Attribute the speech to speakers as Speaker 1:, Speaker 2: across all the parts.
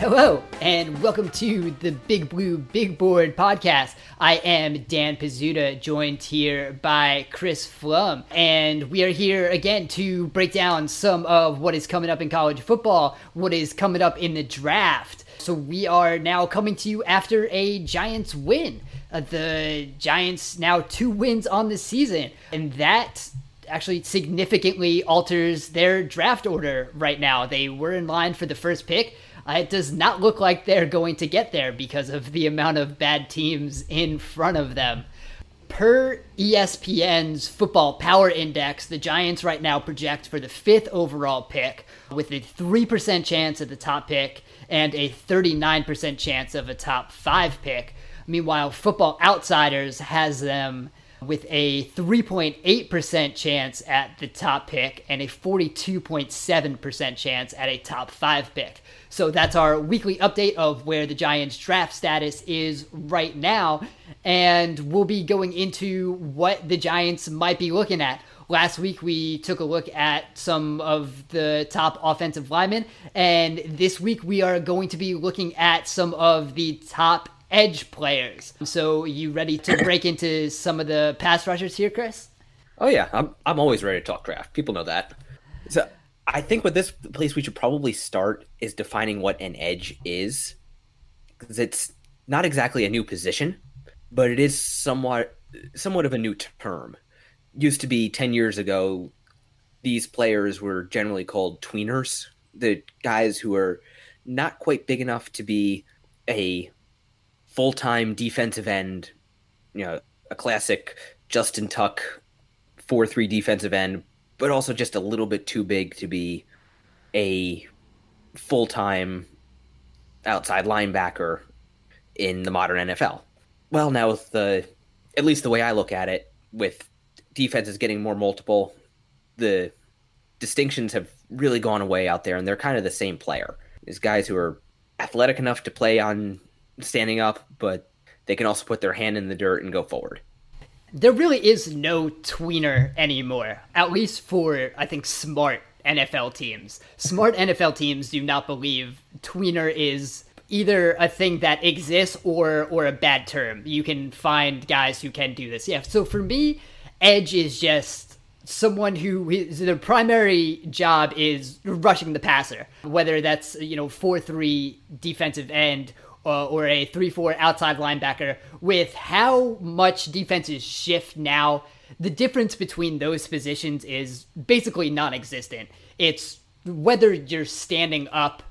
Speaker 1: Hello, and welcome to the Big Blue Big Board podcast. I am Dan Pizzuta, joined here by Chris Pflum, and we are here again to break down some of what is coming up in college football, what is coming up in the draft. So we are now coming to you after a Giants win. Uh, the Giants now two wins on the season, and that actually significantly alters their draft order right now. They were in line for the first pick Uh, it does not look like they're going to get there because of the amount of bad teams in front of them. Per ESPN's Football Power Index, the Giants right now project for the fifth overall pick with a 3% chance at the top pick and a 39% chance of a top five pick. Meanwhile, Football Outsiders has them with a 3.8% chance at the top pick and a 42.7% chance at a top five pick. So that's our weekly update of where the Giants draft status is right now. And we'll be going into what the Giants might be looking at. Last week, we took a look at some of the top offensive linemen. And this week, we are going to be looking at some of the top edge players. So, you ready to break into some of the pass rushers here, Chris?
Speaker 2: Oh yeah, I'm I'm always ready to talk draft. People know that. So I think with this place we should probably start is defining what an edge is, because it's not exactly a new position, but it is somewhat somewhat of a new term. Used to be ten years ago, these players were generally called tweeners, the guys who are not quite big enough to be a full time defensive end, you know, a classic Justin Tuck four three defensive end, but also just a little bit too big to be a full time outside linebacker in the modern NFL. Well, now with the at least the way I look at it, with defenses getting more multiple, the distinctions have really gone away out there, and they're kind of the same player. These guys who are athletic enough to play on standing up, but they can also put their hand in the dirt and go forward.
Speaker 1: There really is no tweener anymore, at least for, I think, smart NFL teams. Smart NFL teams do not believe tweener is either a thing that exists or or a bad term. You can find guys who can do this. Yeah. So for me, edge is just someone who is, their primary job is rushing the passer, whether that's you know four three defensive end uh, or a 3 4 outside linebacker, with how much defenses shift now, the difference between those positions is basically non existent. It's whether you're standing up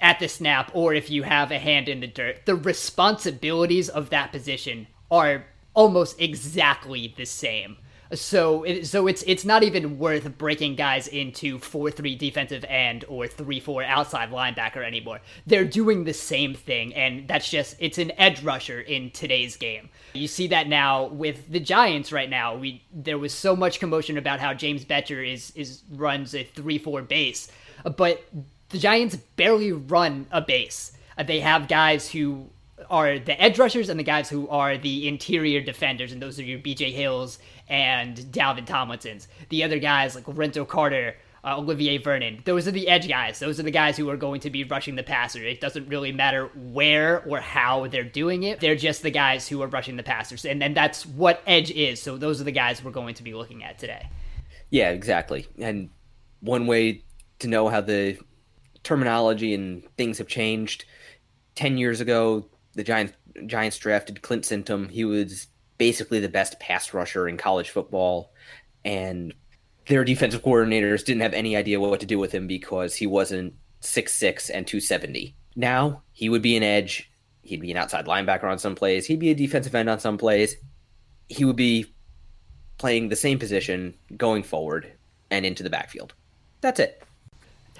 Speaker 1: at the snap or if you have a hand in the dirt, the responsibilities of that position are almost exactly the same. So, so it's it's not even worth breaking guys into four three defensive end or three four outside linebacker anymore. They're doing the same thing, and that's just it's an edge rusher in today's game. You see that now with the Giants right now. We there was so much commotion about how James Bettcher is is runs a three four base, but the Giants barely run a base. Uh, they have guys who are the edge rushers and the guys who are the interior defenders, and those are your BJ Hills and Dalvin Tomlinsons. The other guys like Rento Carter uh, Olivier Vernon. Those are the edge guys. Those are the guys who are going to be rushing the passer. It doesn't really matter where or how they're doing it. They're just the guys who are rushing the passers. And then that's what edge is. So those are the guys we're going to be looking at today.
Speaker 2: Yeah, exactly. And one way to know how the terminology and things have changed 10 years ago, the Giants Giants drafted Clint Sintim. He was basically the best pass rusher in college football and their defensive coordinators didn't have any idea what to do with him because he wasn't six six and 270. Now he would be an edge. He'd be an outside linebacker on some plays. He'd be a defensive end on some plays. He would be playing the same position going forward and into the backfield. That's it.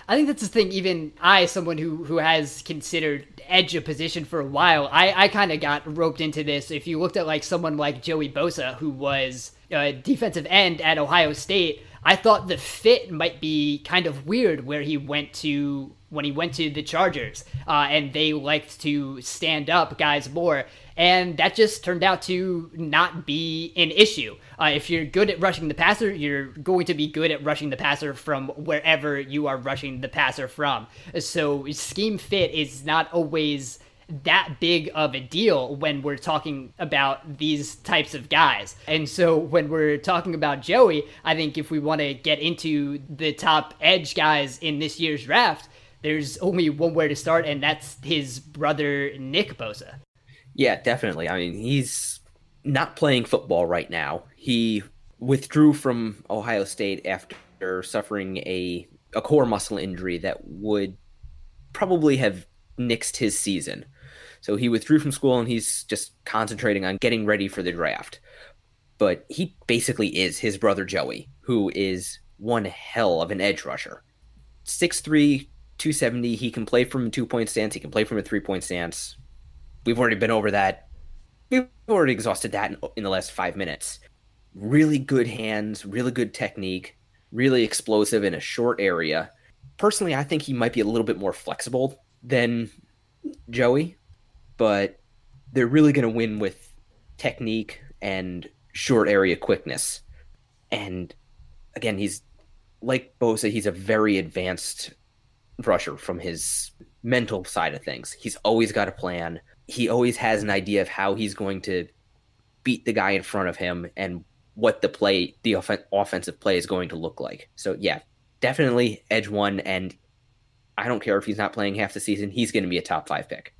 Speaker 1: I think that's the thing. Even I, someone who who has considered edge a position for a while, I I kind of got roped into this. If you looked at like someone like Joey Bosa, who was a defensive end at Ohio State, I thought the fit might be kind of weird where he went to when he went to the Chargers, uh, and they liked to stand up guys more, and that just turned out to not be an issue. Uh, if you're good at rushing the passer, you're going to be good at rushing the passer from wherever you are rushing the passer from. So scheme fit is not always that big of a deal when we're talking about these types of guys. And so when we're talking about Joey, I think if we want to get into the top edge guys in this year's draft, there's only one way to start, and that's his brother Nick Bosa.
Speaker 2: Yeah, definitely. I mean, he's not playing football right now. He withdrew from Ohio State after suffering a a core muscle injury that would probably have nixed his season. So he withdrew from school and he's just concentrating on getting ready for the draft. But he basically is his brother Joey, who is one hell of an edge rusher. 6'3, 270. He can play from a two point stance, he can play from a three point stance. We've already been over that. We've already exhausted that in, in the last five minutes. Really good hands, really good technique, really explosive in a short area. Personally, I think he might be a little bit more flexible than Joey, but they're really going to win with technique and short area quickness. And again, he's like Bosa, he's a very advanced rusher from his mental side of things. He's always got a plan. He always has an idea of how he's going to beat the guy in front of him and what the play, the off- offensive play is going to look like. So, yeah, definitely edge one. And I don't care if he's not playing half the season, he's going to be a top five pick.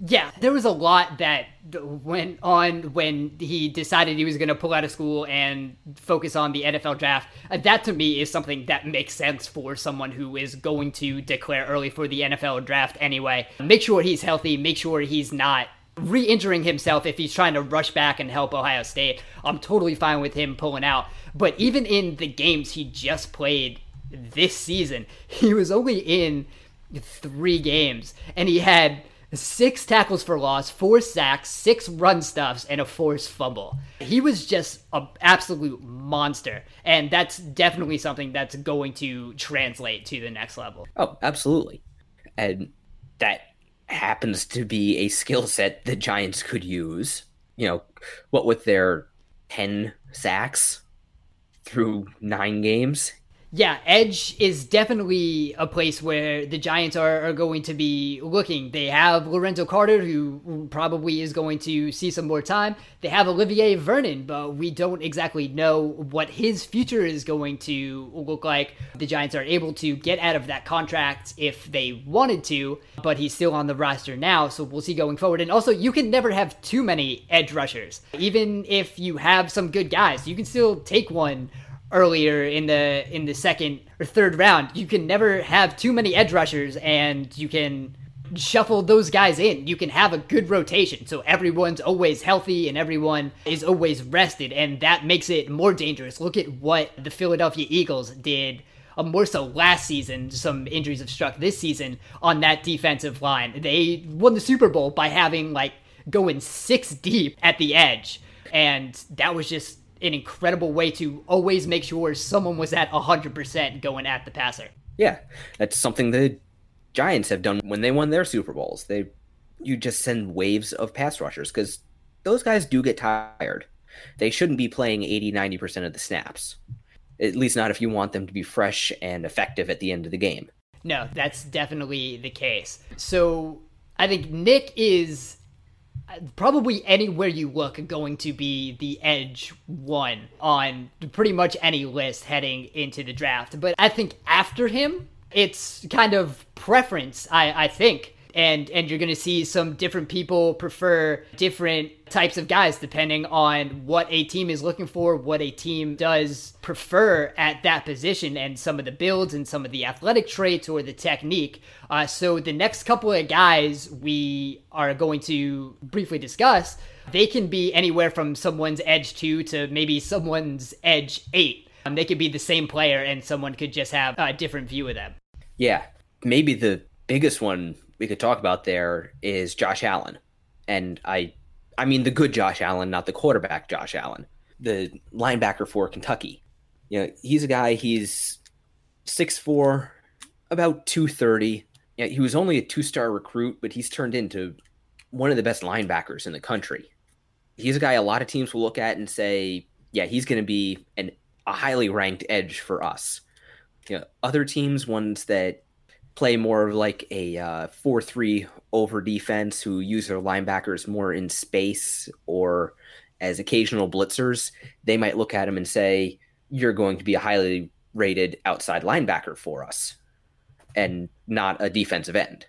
Speaker 1: Yeah, there was a lot that went on when he decided he was going to pull out of school and focus on the NFL draft. Uh, that to me is something that makes sense for someone who is going to declare early for the NFL draft anyway. Make sure he's healthy, make sure he's not re injuring himself if he's trying to rush back and help Ohio State. I'm totally fine with him pulling out. But even in the games he just played this season, he was only in three games and he had six tackles for loss, four sacks, six run stuffs, and a forced fumble. He was just an absolute monster. And that's definitely something that's going to translate to the next level.
Speaker 2: Oh, absolutely. And that happens to be a skill set the Giants could use. You know, what with their 10 sacks through nine games,
Speaker 1: yeah, Edge is definitely a place where the Giants are, are going to be looking. They have Lorenzo Carter, who probably is going to see some more time. They have Olivier Vernon, but we don't exactly know what his future is going to look like. The Giants are able to get out of that contract if they wanted to, but he's still on the roster now, so we'll see going forward. And also, you can never have too many edge rushers. Even if you have some good guys, you can still take one earlier in the in the second or third round. You can never have too many edge rushers, and you can shuffle those guys in. You can have a good rotation, so everyone's always healthy and everyone is always rested, and that makes it more dangerous. Look at what the Philadelphia Eagles did. Uh, more so last season, some injuries have struck this season on that defensive line. They won the Super Bowl by having like going six deep at the edge, and that was just an incredible way to always make sure someone was at 100% going at the passer.
Speaker 2: Yeah, that's something the Giants have done when they won their Super Bowls. They you just send waves of pass rushers cuz those guys do get tired. They shouldn't be playing 80 90% of the snaps. At least not if you want them to be fresh and effective at the end of the game.
Speaker 1: No, that's definitely the case. So I think Nick is probably anywhere you look going to be the edge one on pretty much any list heading into the draft. But I think after him, it's kind of preference, I, I think and and you're going to see some different people prefer different types of guys depending on what a team is looking for, what a team does prefer at that position, and some of the builds and some of the athletic traits or the technique. Uh, so the next couple of guys we are going to briefly discuss, they can be anywhere from someone's edge two to maybe someone's edge eight. Um, they could be the same player, and someone could just have a different view of them.
Speaker 2: Yeah, maybe the biggest one we could talk about there is Josh Allen. And I I mean the good Josh Allen, not the quarterback Josh Allen, the linebacker for Kentucky. You know, he's a guy he's 6'4, about 230. Yeah, he was only a two-star recruit, but he's turned into one of the best linebackers in the country. He's a guy a lot of teams will look at and say, yeah, he's going to be an a highly ranked edge for us. You know, other teams, ones that play more of like a uh, 4-3 over defense who use their linebackers more in space or as occasional blitzers they might look at him and say you're going to be a highly rated outside linebacker for us and not a defensive end.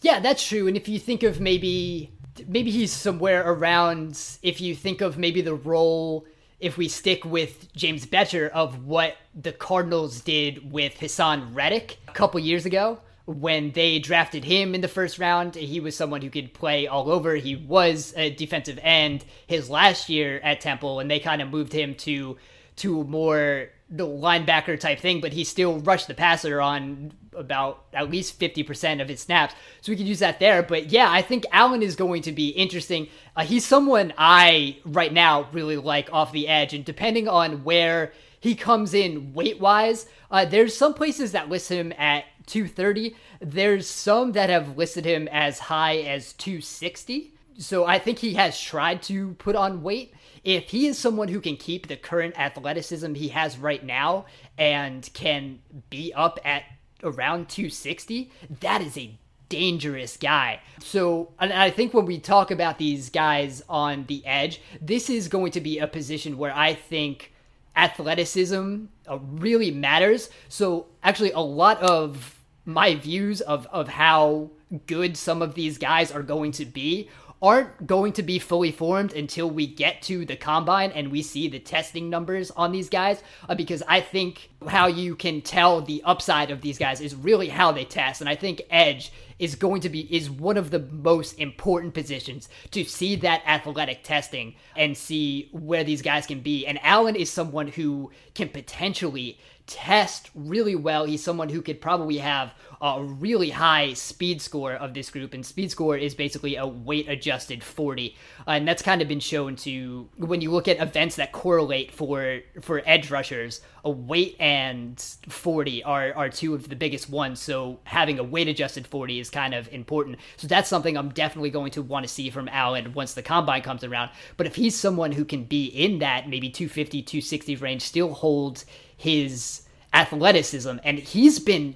Speaker 1: Yeah that's true and if you think of maybe maybe he's somewhere around if you think of maybe the role if we stick with James Bettcher of what the Cardinals did with Haason Reddick a couple years ago when they drafted him in the first round. He was someone who could play all over. He was a defensive end his last year at Temple, and they kind of moved him to to more the linebacker type thing, but he still rushed the passer on about at least 50% of his snaps. So we could use that there. But yeah, I think Allen is going to be interesting. Uh, he's someone I, right now, really like off the edge. And depending on where he comes in weight wise, uh, there's some places that list him at 230. There's some that have listed him as high as 260. So I think he has tried to put on weight. If he is someone who can keep the current athleticism he has right now and can be up at around 260, that is a dangerous guy. So, and I think when we talk about these guys on the edge, this is going to be a position where I think athleticism uh, really matters. So, actually, a lot of my views of, of how good some of these guys are going to be aren't going to be fully formed until we get to the combine and we see the testing numbers on these guys uh, because I think how you can tell the upside of these guys is really how they test and I think edge is going to be is one of the most important positions to see that athletic testing and see where these guys can be and Allen is someone who can potentially test really well. He's someone who could probably have a really high speed score of this group, and speed score is basically a weight adjusted 40. Uh, and that's kind of been shown to when you look at events that correlate for for edge rushers, a weight and 40 are, are two of the biggest ones. So having a weight adjusted 40 is kind of important. So that's something I'm definitely going to want to see from Allen once the combine comes around. But if he's someone who can be in that maybe 250, 260 range, still holds his athleticism, and he's been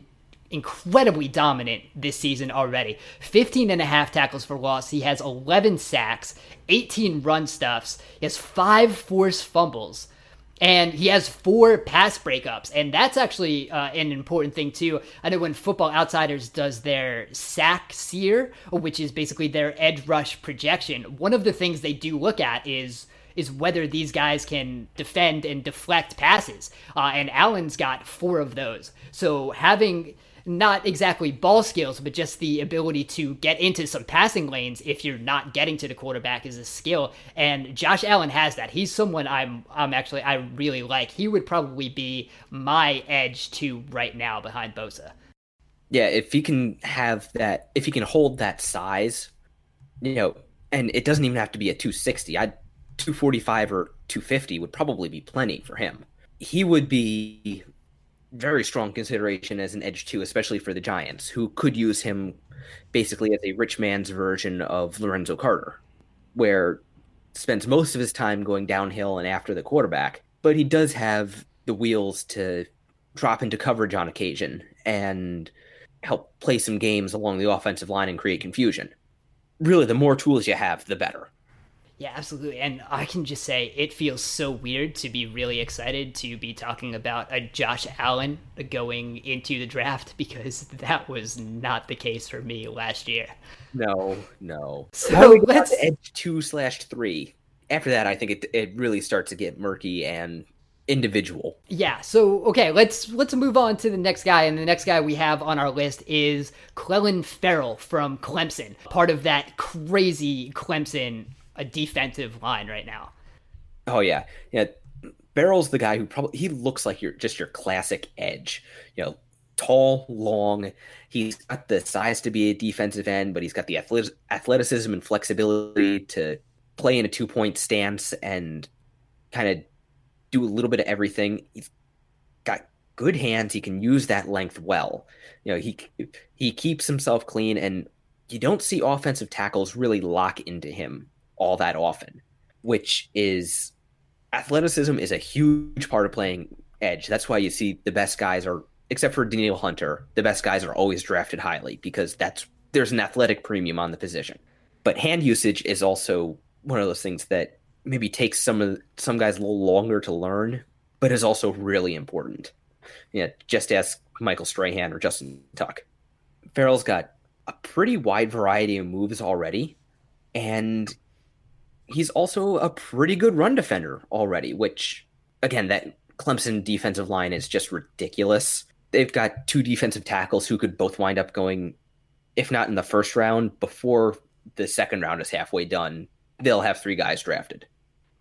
Speaker 1: incredibly dominant this season already. 15 and a half tackles for loss. He has 11 sacks, 18 run stuffs. He has five forced fumbles. And he has four pass breakups, and that's actually uh, an important thing too. I know when Football Outsiders does their SackSEER, which is basically their edge rush projection, one of the things they do look at is is whether these guys can defend and deflect passes. Uh, and Allen's got four of those. So having not exactly ball skills, but just the ability to get into some passing lanes if you're not getting to the quarterback is a skill. And Josh Allen has that. He's someone I'm I'm actually I really like. He would probably be my edge two right now behind Bosa.
Speaker 2: Yeah, if he can have that, if he can hold that size, you know, and it doesn't even have to be a 260. I 245 or 250 would probably be plenty for him. He would be very strong consideration as an edge two, especially for the Giants, who could use him basically as a rich man's version of Lorenzo Carter, where spends most of his time going downhill and after the quarterback. But he does have the wheels to drop into coverage on occasion and help play some games along the offensive line and create confusion. Really, the more tools you have, the better.
Speaker 1: Yeah, absolutely. And I can just say it feels so weird to be really excited to be talking about a Josh Allen going into the draft because that was not the case for me last year.
Speaker 2: No, no.
Speaker 1: So let's
Speaker 2: edge two slash three. After that, I think it it really starts to get murky and individual.
Speaker 1: Yeah. So okay, let's let's move on to the next guy, and the next guy we have on our list is Clelin Ferrell from Clemson, part of that crazy Clemson a defensive line right now.
Speaker 2: Oh yeah, yeah. Ferrell's the guy who probably he looks like your just your classic edge. You know, tall, long. He's got the size to be a defensive end, but he's got the athleticism and flexibility to play in a two point stance and kind of do a little bit of everything. He's got good hands. He can use that length well. You know, he he keeps himself clean, and you don't see offensive tackles really lock into him all that often, which is athleticism is a huge part of playing edge. That's why you see the best guys are, except for Danielle Hunter, the best guys are always drafted highly because that's there's an athletic premium on the position. But hand usage is also one of those things that maybe takes some of some guys a little longer to learn, but is also really important. Yeah, just ask Michael Strahan or Justin Tuck. Ferrell's got a pretty wide variety of moves already, and he's also a pretty good run defender already, which again, that Clemson defensive line is just ridiculous. They've got two defensive tackles who could both wind up going, if not in the first round, before the second round is halfway done, they'll have three guys drafted.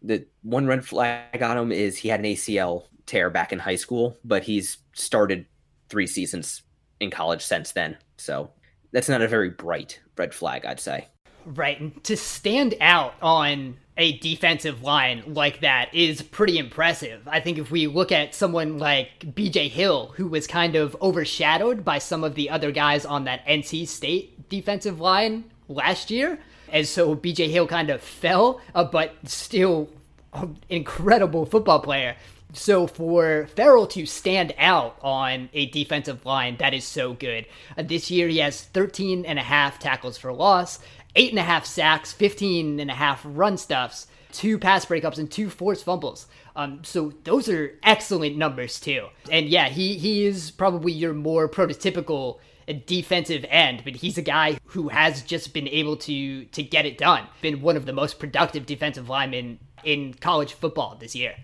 Speaker 2: The one red flag on him is he had an ACL tear back in high school, but he's started three seasons in college since then. So that's not a very bright red flag, I'd say.
Speaker 1: Right. And to stand out on a defensive line like that is pretty impressive. I think if we look at someone like BJ Hill, who was kind of overshadowed by some of the other guys on that NC State defensive line last year, and so BJ Hill kind of fell, uh, but still an incredible football player. So for Ferrell to stand out on a defensive line, that is so good. Uh, this year he has 13 and a half tackles for loss eight and a half sacks, 15 and a half run stuffs, two pass breakups, and two forced fumbles. Um, so those are excellent numbers too. And yeah, he he is probably your more prototypical defensive end, but he's a guy who has just been able to to get it done. Been one of the most productive defensive linemen in college football this year.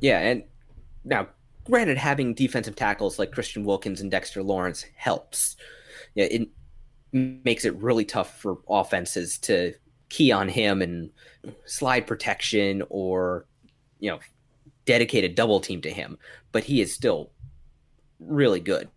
Speaker 2: Yeah, and now granted having defensive tackles like Christian Wilkins and Dexter Lawrence helps. Yeah, it makes it really tough for offenses to key on him and slide protection or you know dedicate a double team to him. But he is still really good.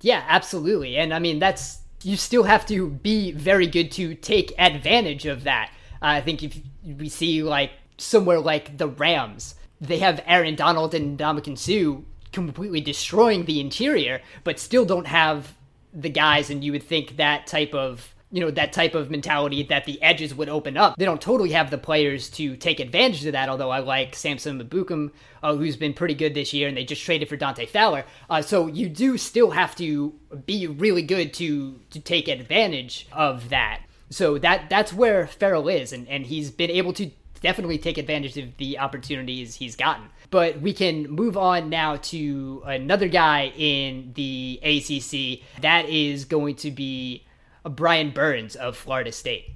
Speaker 1: Yeah absolutely. And i mean that's you still have to be very good to take advantage of that. Uh, i think if we see like somewhere like the rams they have aaron donald and Ndamukong Suh completely destroying the interior but still don't have the guys, and you would think that type of you know that type of mentality that the edges would open up. They don't totally have the players to take advantage of that. Although I like Samson Ebukam, uh, who's been pretty good this year, and they just traded for Dante Fowler. Uh, so you do still have to be really good to to take advantage of that. So that that's where Ferrell is, and and he's been able to definitely take advantage of the opportunities he's gotten. But we can move on now to another guy in the ACC. That is going to be Brian Burns of Florida State.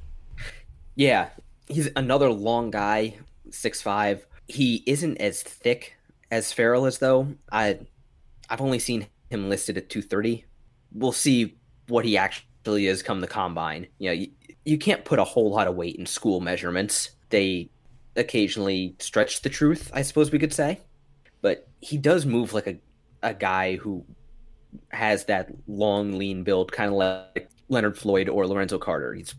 Speaker 2: Yeah, he's another long guy, six five. He isn't as thick as Ferrell is, though. I, I've only seen him listed at 230. We'll see what he actually is come the combine. You know, you, you can't put a whole lot of weight in school measurements. They occasionally stretch the truth, I suppose we could say. But he does move like a, a guy who has that long, lean build, kind of like Leonard Floyd or Lorenzo Carter. He's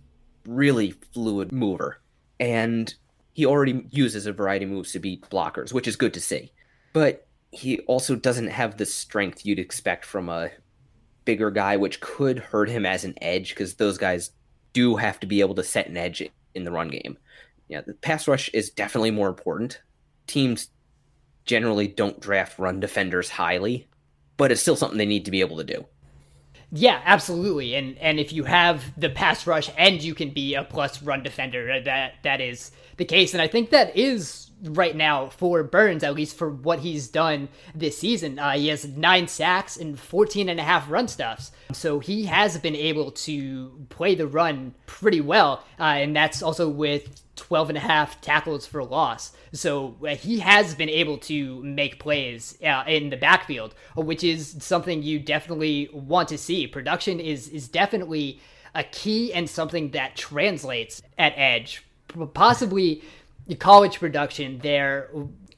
Speaker 2: really fluid mover. And he already uses a variety of moves to beat blockers, which is good to see. But he also doesn't have the strength you'd expect from a bigger guy, which could hurt him as an edge because those guys do have to be able to set an edge in the run game yeah, the pass rush is definitely more important. Teams generally don't draft run defenders highly, but it's still something they need to be able to do.
Speaker 1: Yeah, absolutely. And and if you have the pass rush and you can be a plus run defender, that that is the case. And I think that is right now for Burns, at least for what he's done this season. Uh, he has nine sacks and 14 and a half run stuffs. So he has been able to play the run pretty well. Uh, and that's also with 12 and a half tackles for loss. So uh, he has been able to make plays uh, in the backfield, which is something you definitely want to see. Production is, is definitely a key and something that translates at edge. Possibly college production, they're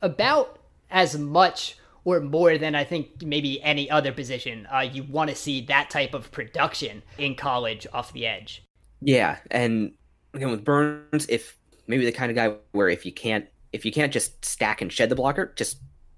Speaker 1: about as much or more than I think maybe any other position. Uh, you want to see that type of production in college off the edge.
Speaker 2: Yeah, and again with Burns, if maybe the kind of guy where if you can't if you can't just stack and shed the blocker, just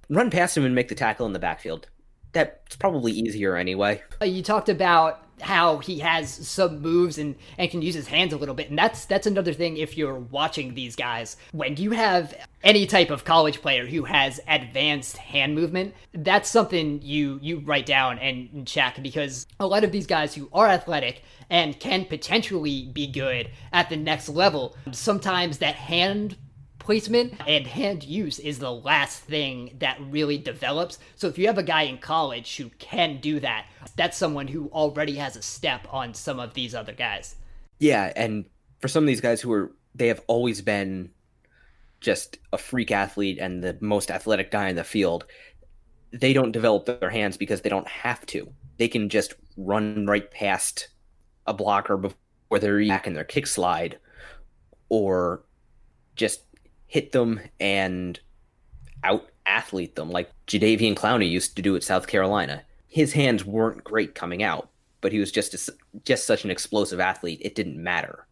Speaker 2: run past him and make the tackle in the backfield. That's probably easier anyway.
Speaker 1: Uh, you talked about how he has some moves and, and can use his hands a little bit. And that's that's another thing if you're watching these guys. When you have any type of college player who has advanced hand movement, that's something you you write down and check because a lot of these guys who are athletic and can potentially be good at the next level, sometimes that hand placement and hand use is the last thing that really develops. So if you have a guy in college who can do that, that's someone who already has a step on some of these other guys.
Speaker 2: Yeah, and for some of these guys who are they have always been just a freak athlete and the most athletic guy in the field, they don't develop their hands because they don't have to. They can just run right past a blocker before they're back in their kick slide or just hit them and out athlete them like Jadeveon Clowney used to do at South Carolina. His hands weren't great coming out, but he was just a, just such an explosive athlete. It didn't matter.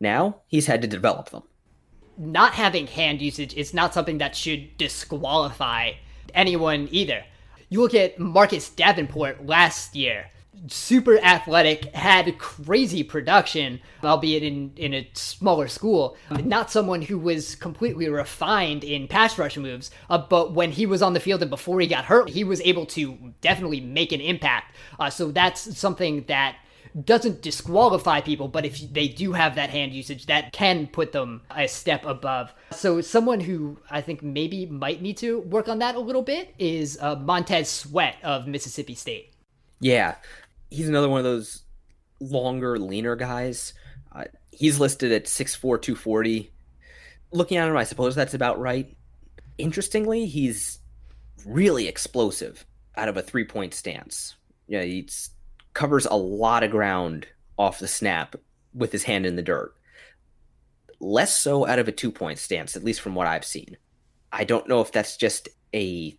Speaker 2: Now he's had to develop them.
Speaker 1: Not having hand usage is not something that should disqualify anyone either. You look at Marcus Davenport last year super athletic, had crazy production, albeit in, in a smaller school. Not someone who was completely refined in pass rush moves, uh, but when he was on the field and before he got hurt, he was able to definitely make an impact. Uh, so that's something that doesn't disqualify people, but if they do have that hand usage, that can put them a step above. So someone who I think maybe might need to work on that a little bit is uh, Montez Sweat of Mississippi State.
Speaker 2: Yeah, he's another one of those longer, leaner guys. Uh, he's listed at 6'4", 240. Looking at him, I suppose that's about right. Interestingly, he's really explosive out of a three point stance. Yeah, he covers a lot of ground off the snap with his hand in the dirt. Less so out of a two point stance, at least from what I've seen. I don't know if that's just a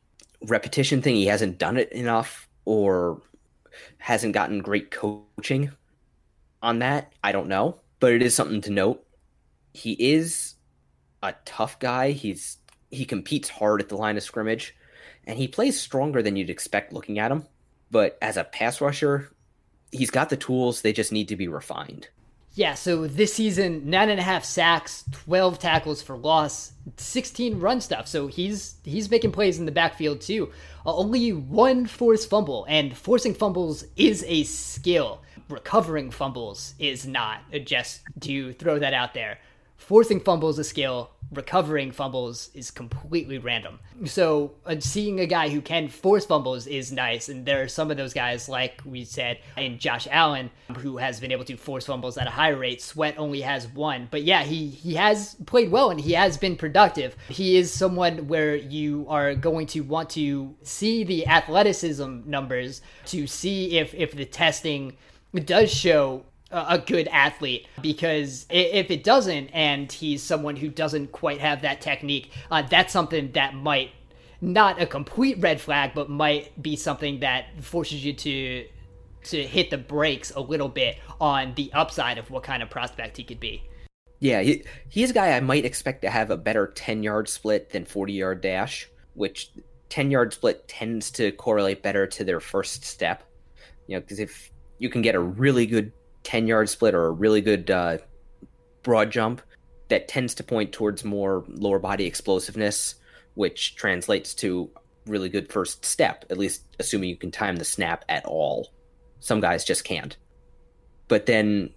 Speaker 2: repetition thing. He hasn't done it enough, or hasn't gotten great coaching on that. I don't know, but it is something to note. He is a tough guy. He's he competes hard at the line of scrimmage, and he plays stronger than you'd expect looking at him. But as a pass rusher, he's got the tools. They just need to be refined.
Speaker 1: Yeah, so this season, nine and a half sacks, twelve tackles for loss, sixteen run stuff. So he's he's making plays in the backfield too. Uh, only one forced fumble, and forcing fumbles is a skill. Recovering fumbles is not. Just to throw that out there forcing fumbles a skill recovering fumbles is completely random. So uh, seeing a guy who can force fumbles is nice and there are some of those guys like we said in josh allen who has been able to force fumbles at a high rate. Sweat only has one but yeah he he has played well and he has been productive. He is someone where you are going to want to see the athleticism numbers to see if if the testing does show a good athlete because if it doesn't and he's someone who doesn't quite have that technique uh, that's something that might not a complete red flag but might be something that forces you to to hit the brakes a little bit on the upside of what kind of prospect he could be.
Speaker 2: Yeah he, he's a guy i might expect to have a better 10 yard split than 40 yard dash which 10 yard split tends to correlate better to their first step. You know because if you can get a really good 10 yard split or a really good uh, broad jump that tends to point towards more lower body explosiveness which translates to really good first step, at least assuming you can time the snap at all. Some guys just can't. But then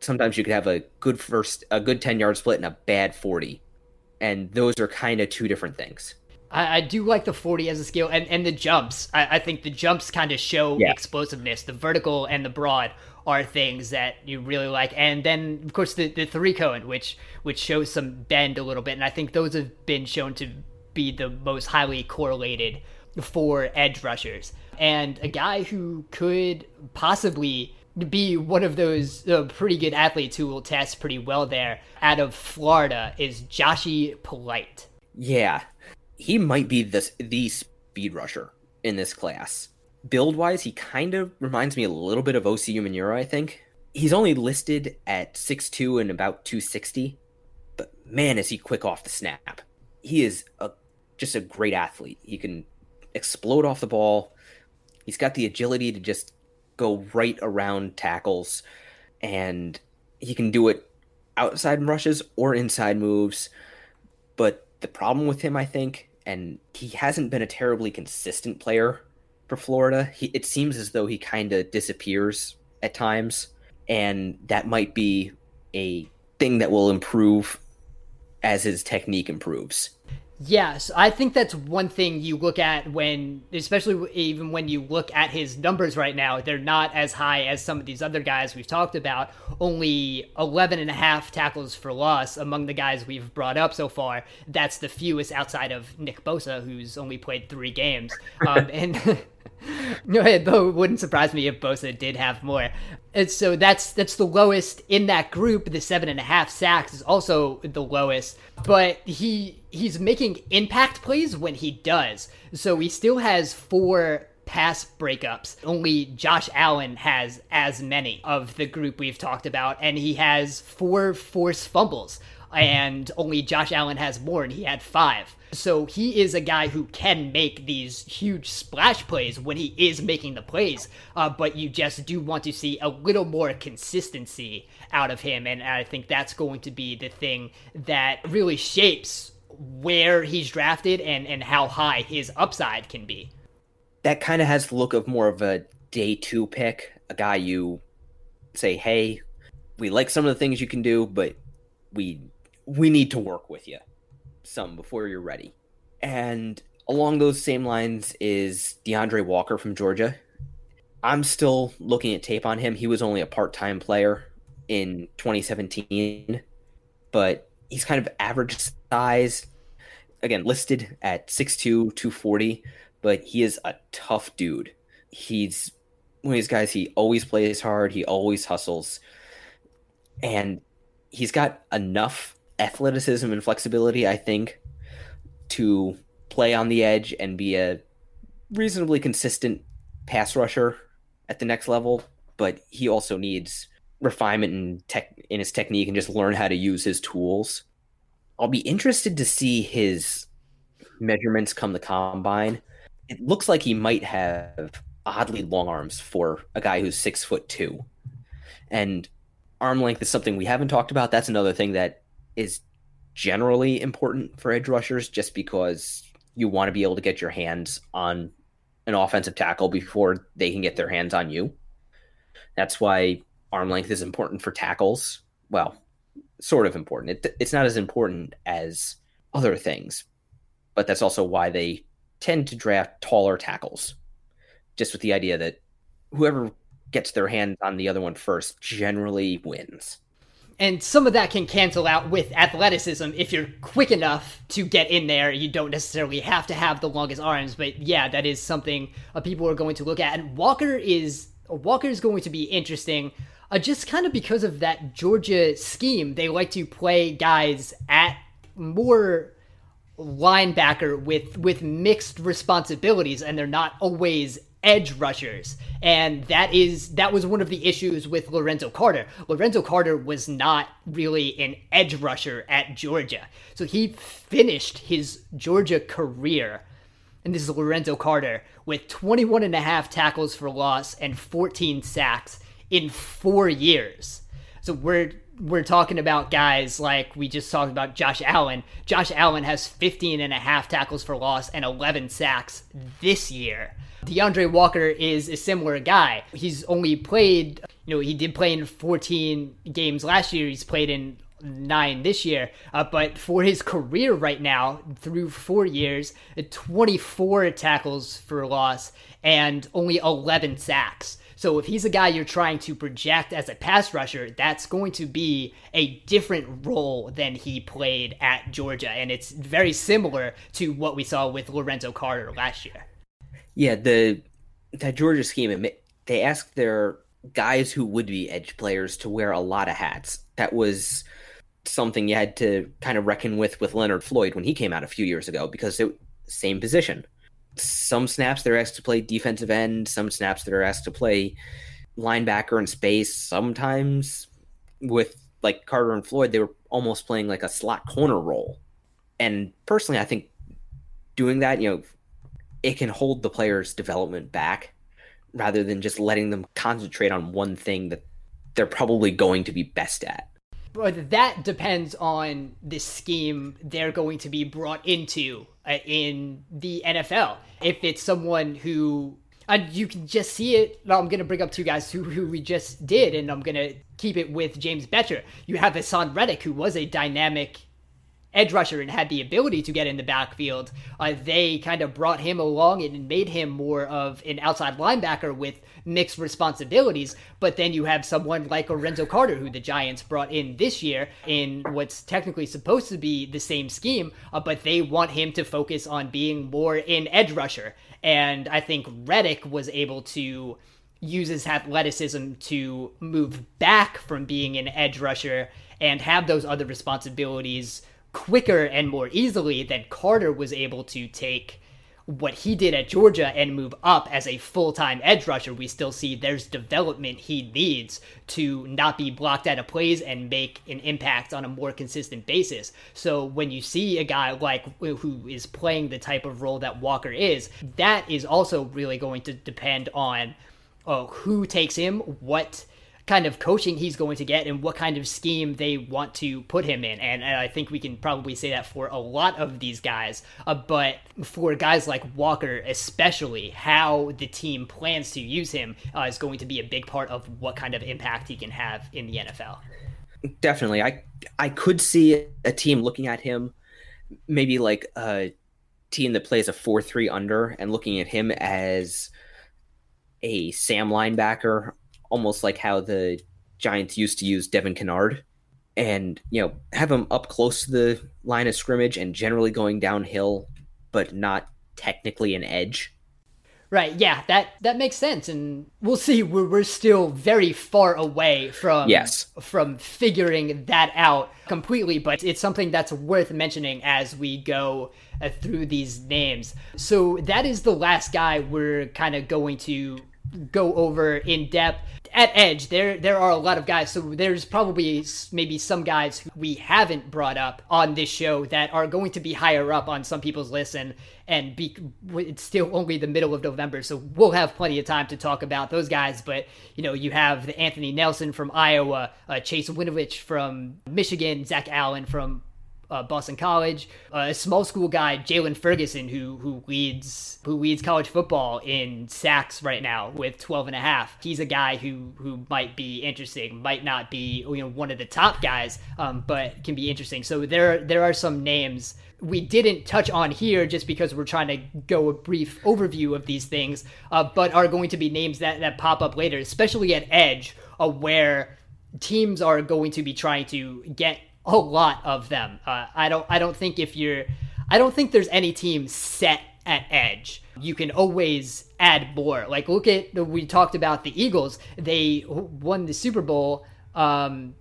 Speaker 2: sometimes you could have a good first a good 10 yard split and a bad 40. And those are kind of two different things.
Speaker 1: I, I, do like the 40 as a skill and, and the jumps. I, I think the jumps kind of show yeah. explosiveness. The vertical and the broad are things that you really like. And then of course the, the three cone, which which shows some bend a little bit. And I think those have been shown to be the most highly correlated for edge rushers. And a guy who could possibly be one of those uh, pretty good athletes who will test pretty well there out of Florida is Jachai Polite.
Speaker 2: Yeah, he might be the the speed rusher in this class. Build wise, he kind of reminds me a little bit of Osi Umenyiora, I think. He's only listed at 6'2 and about 260, but man, is he quick off the snap. He is a, just a great athlete. He can explode off the ball. He's got the agility to just go right around tackles, and he can do it outside rushes or inside moves. But the problem with him, I think, and he hasn't been a terribly consistent player for Florida. He, it seems as though he kind of disappears at times, and that might be a thing that will improve as his technique improves.
Speaker 1: Yes, I think that's one thing you look at when, especially even when you look at his numbers right now, they're not as high as some of these other guys we've talked about. Only 11 and a half tackles for loss among the guys we've brought up so far. That's the fewest outside of Nick Bosa, who's only played three games. Um, and no, it wouldn't surprise me if Bosa did have more. And so that's that's the lowest in that group. The seven and a half sacks is also the lowest, but he he's making impact plays when he does. So he still has four pass breakups. Only Josh Allen has as many of the group we've talked about, and he has four forced fumbles and only Josh Allen has more, and he had five. So he is a guy who can make these huge splash plays when he is making the plays, uh, but you just do want to see a little more consistency out of him, and I think that's going to be the thing that really shapes where he's drafted and, and how high his upside can be.
Speaker 2: That kind of has the look of more of a day two pick, a guy you say, hey, we like some of the things you can do, but we we need to work with you some before you're ready. And along those same lines is D'Andre Walker from Georgia. I'm still looking at tape on him. He was only a part time player in 2017, but he's kind of average size. Again, listed at 6'2, 240, but he is a tough dude. He's one of these guys, he always plays hard, he always hustles, and he's got enough athleticism and flexibility, I think, to play on the edge and be a reasonably consistent pass rusher at the next level. But he also needs refinement in tech in his technique and just learn how to use his tools. I'll be interested to see his measurements come the combine. It looks like he might have oddly long arms for a guy who's six foot two. And arm length is something we haven't talked about. That's another thing that is generally important for edge rushers just because you want to be able to get your hands on an offensive tackle before they can get their hands on you. That's why arm length is important for tackles. Well, sort of important. It, it's not as important as other things, but that's also why they tend to draft taller tackles, just with the idea that whoever gets their hands on the other one first generally wins
Speaker 1: and some of that can cancel out with athleticism if you're quick enough to get in there. You don't necessarily have to have the longest arms but yeah that is something uh, people are going to look at. And walker is walker is going to be interesting uh, just kind of because of that georgia scheme. They like to play guys at more linebacker with with mixed responsibilities and they're not always edge rushers. And that is that was one of the issues with Lorenzo Carter. Lorenzo Carter was not really an edge rusher at Georgia. So he finished his Georgia career and this is Lorenzo Carter with 21 and a half tackles for loss and 14 sacks in 4 years. So we're we're talking about guys like we just talked about Josh Allen. Josh Allen has 15 and a half tackles for loss and 11 sacks this year. D'Andre Walker is a similar guy. He's only played, you know, he did play in 14 games last year. He's played in nine this year. Uh, but for his career right now, through four years, 24 tackles for loss and only 11 sacks. So if he's a guy you're trying to project as a pass rusher, that's going to be a different role than he played at Georgia. And it's very similar to what we saw with Lorenzo Carter last year.
Speaker 2: Yeah, the that Georgia scheme, they asked their guys who would be edge players to wear a lot of hats. That was something you had to kind of reckon with with Leonard Floyd when he came out a few years ago because it same position some snaps they're asked to play defensive end, some snaps they're asked to play linebacker in space. Sometimes with like Carter and Floyd, they were almost playing like a slot corner role. And personally, I think doing that, you know, it can hold the player's development back rather than just letting them concentrate on one thing that they're probably going to be best at.
Speaker 1: But that depends on the scheme they're going to be brought into uh, in the NFL. If it's someone who and you can just see it. I'm going to bring up two guys who, who we just did, and I'm going to keep it with James Bettcher. You have Haason Reddick, who was a dynamic edge rusher and had the ability to get in the backfield. Uh, they kind of brought him along and made him more of an outside linebacker with mixed responsibilities. But then you have someone like Lorenzo Carter, who the Giants brought in this year in what's technically supposed to be the same scheme, uh, but they want him to focus on being more an edge rusher. And I think Reddick was able to use his athleticism to move back from being an edge rusher and have those other responsibilities quicker and more easily than Carter was able to take what he did at Georgia and move up as a full time edge rusher, we still see there's development he needs to not be blocked out of plays and make an impact on a more consistent basis. So when you see a guy like who is playing the type of role that Walker is, that is also really going to depend on uh, who takes him, what kind of coaching he's going to get and what kind of scheme they want to put him in. And, and I think we can probably say that for a lot of these guys. Uh, but for guys like Walker, especially, how the team plans to use him uh, is going to be a big part of what kind of impact he can have in the NFL.
Speaker 2: Definitely. I, I could see a team looking at him, maybe like a team that plays a 4 3 under and looking at him as a Sam linebacker almost like how the Giants used to use Devin Kennard and, you know, have him up close to the line of scrimmage and generally going downhill, but not technically an edge.
Speaker 1: Right. Yeah, that that makes sense, and we'll see. We're we're still very far away from
Speaker 2: yes
Speaker 1: from figuring that out completely, but it's something that's worth mentioning as we go uh, through these names. So that is the last guy we're kind of going to go over in depth. At edge there there are a lot of guys so there's probably maybe some guys who we haven't brought up on this show that are going to be higher up on some people's lists and and be it's still only the middle of November so we'll have plenty of time to talk about those guys but you know you have the Anthony Nelson from Iowa uh, Chase Winovich from Michigan Zach Allen from uh, Boston College. Uh, a small school guy, Jaylon Ferguson, who who leads who leads college football in sacks right now with 12 and a half. He's a guy who who might be interesting, might not be you know one of the top guys, um, but can be interesting. So there there are some names we didn't touch on here just because we're trying to go a brief overview of these things, uh, but are going to be names that, that pop up later, especially at Edge, uh, where teams are going to be trying to get a lot of them. Uh, I don't I don't think if you're I don't think there's any team set at edge. You can always add more. Like look at we talked about the Eagles. They won the Super Bowl um,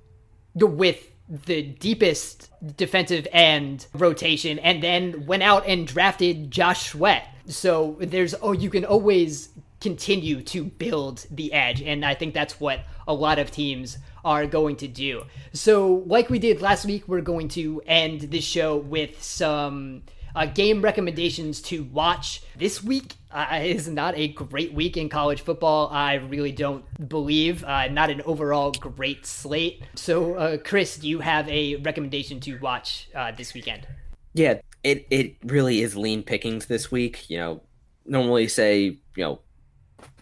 Speaker 1: with the deepest defensive end rotation and then went out and drafted Josh Sweat. So there's oh you can always continue to build the edge and I think that's what a lot of teams are going to do. So, like we did last week, we're going to end this show with some uh, game recommendations to watch this week uh, is not a great week in college football. I really don't believe. Uh, not an overall great slate. So, uh, Chris, do you have a recommendation to watch uh, this weekend?
Speaker 2: Yeah, it it really is lean pickings this week. You know, normally say you know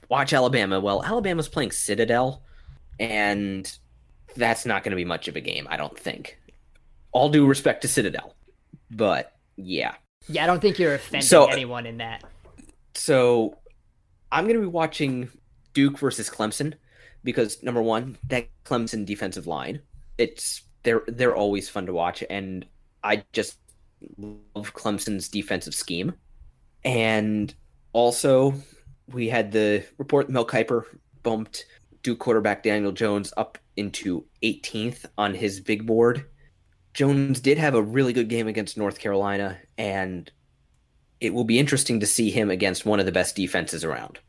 Speaker 2: watch Alabama. Well, Alabama's playing Citadel, and that's not going to be much of a game, I don't think. All due respect to Citadel, but yeah.
Speaker 1: Yeah, I don't think you're offending so, uh, anyone in that.
Speaker 2: So, I'm going to be watching Duke versus Clemson because number one, that Clemson defensive line, it's they're they're always fun to watch, and I just love Clemson's defensive scheme. And also, we had the report Mel Kiper bumped Duke quarterback Daniel Jones up into 18th on his big board. Jones did have a really good game against North Carolina, and it will be interesting to see him against one of the best defenses around.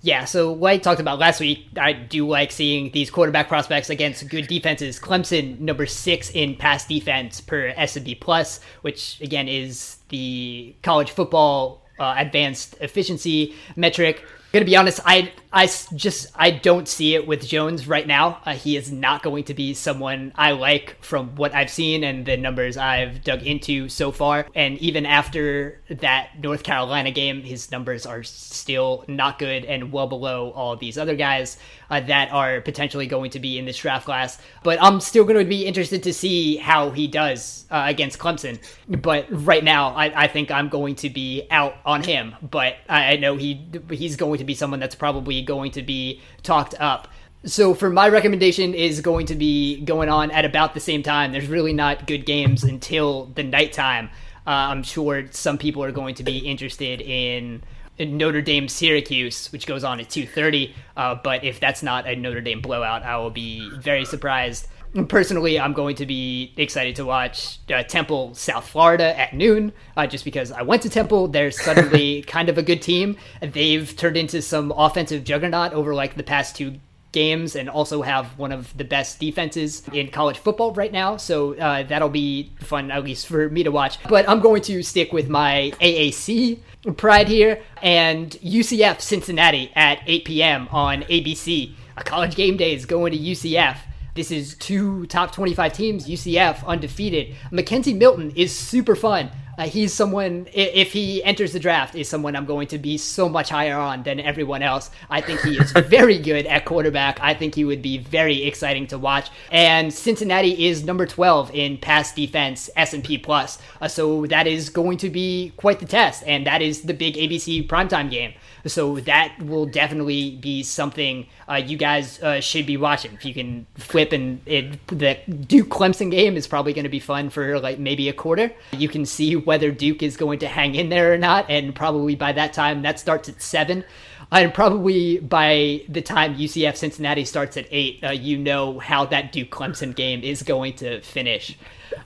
Speaker 1: Yeah, so like I talked about last week, I do like seeing these quarterback prospects against good defenses. Clemson, number six in pass defense per S&P Plus, which again is the college football uh, advanced efficiency metric. Gonna be honest, I I just I don't see it with Jones right now. Uh, he is not going to be someone I like from what I've seen and the numbers I've dug into so far. And even after that North Carolina game, his numbers are still not good and well below all these other guys uh, that are potentially going to be in this draft class. But I'm still going to be interested to see how he does uh, against Clemson. But right now, I, I think I'm going to be out on him. But I, I know he he's going to be someone that's probably going to be talked up. So for my recommendation is going to be going on at about the same time. There's really not good games until the nighttime. Uh, I'm sure some people are going to be interested in Notre Dame Syracuse, which goes on at 2:30. Uh, but if that's not a Notre Dame blowout, I will be very surprised. Personally, I'm going to be excited to watch uh, Temple South Florida at noon, uh, just because I went to Temple. They're suddenly kind of a good team. They've turned into some offensive juggernaut over like the past two games and also have one of the best defenses in college football right now. So uh, that'll be fun, at least for me to watch. But I'm going to stick with my AAC pride here and UCF Cincinnati at 8 p.m. on ABC. A college game day is going to UCF. This is two top 25 teams, UCF undefeated. McKenzie Milton is super fun. Uh, he's someone, if he enters the draft, is someone I'm going to be so much higher on than everyone else. I think he is very good at quarterback. I think he would be very exciting to watch. And Cincinnati is number 12 in pass defense S&P plus. Uh, so that is going to be quite the test. And that is the big ABC primetime game. So that will definitely be something uh, you guys uh, should be watching. If you can flip and it, the Duke Clemson game is probably going to be fun for like maybe a quarter. You can see whether Duke is going to hang in there or not, and probably by that time that starts at seven. And probably by the time UCF Cincinnati starts at eight, uh, you know how that Duke Clemson game is going to finish.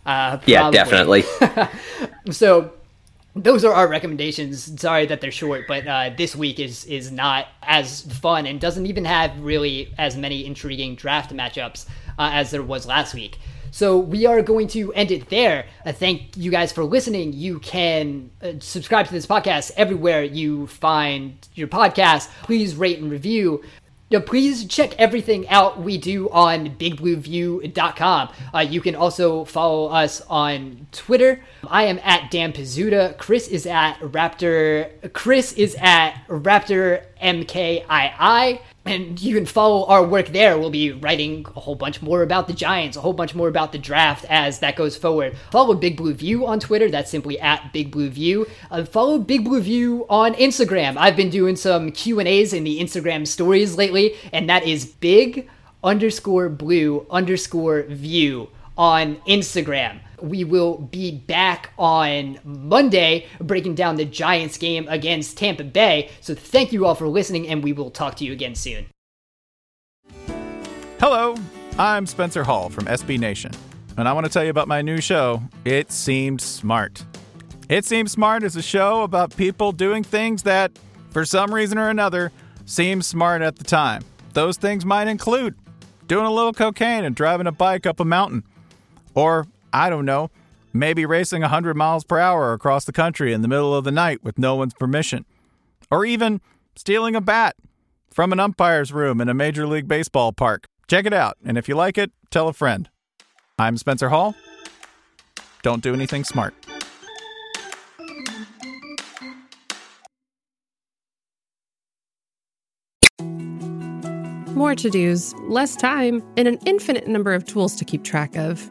Speaker 2: Uh, yeah, definitely.
Speaker 1: so those are our recommendations. Sorry that they're short, but uh, this week is is not as fun and doesn't even have really as many intriguing draft matchups uh, as there was last week. So we are going to end it there. Uh, thank you guys for listening. You can uh, subscribe to this podcast everywhere you find your podcast. Please rate and review. Now, please check everything out we do on bigblueview.com. Uh, you can also follow us on Twitter. I am at Dan Pizzuta. Chris is at Raptor. Chris is at Raptor MKII. And you can follow our work there. We'll be writing a whole bunch more about the Giants, a whole bunch more about the draft as that goes forward. Follow Big Blue View on Twitter. That's simply at Big Blue View. Uh, follow Big Blue View on Instagram. I've been doing some Q and A's in the Instagram stories lately, and that is Big underscore Blue underscore View on Instagram we will be back on Monday breaking down the Giants game against Tampa Bay. So thank you all for listening, and we will talk to you again soon.
Speaker 3: Hello, I'm Spencer Hall from SB Nation, and I want to tell you about my new show, It Seemed Smart. It Seems Smart is a show about people doing things that, for some reason or another, seem smart at the time. Those things might include doing a little cocaine and driving a bike up a mountain, or I don't know, Maybe racing 100 miles per hour across the country in the middle of the night with no one's permission. Or even stealing a bat from an umpire's room in a Major League Baseball park. Check it out, and if you like it, tell a friend. I'm Spencer Hall. Don't do anything smart.
Speaker 4: More to dos, less time, and an infinite number of tools to keep track of.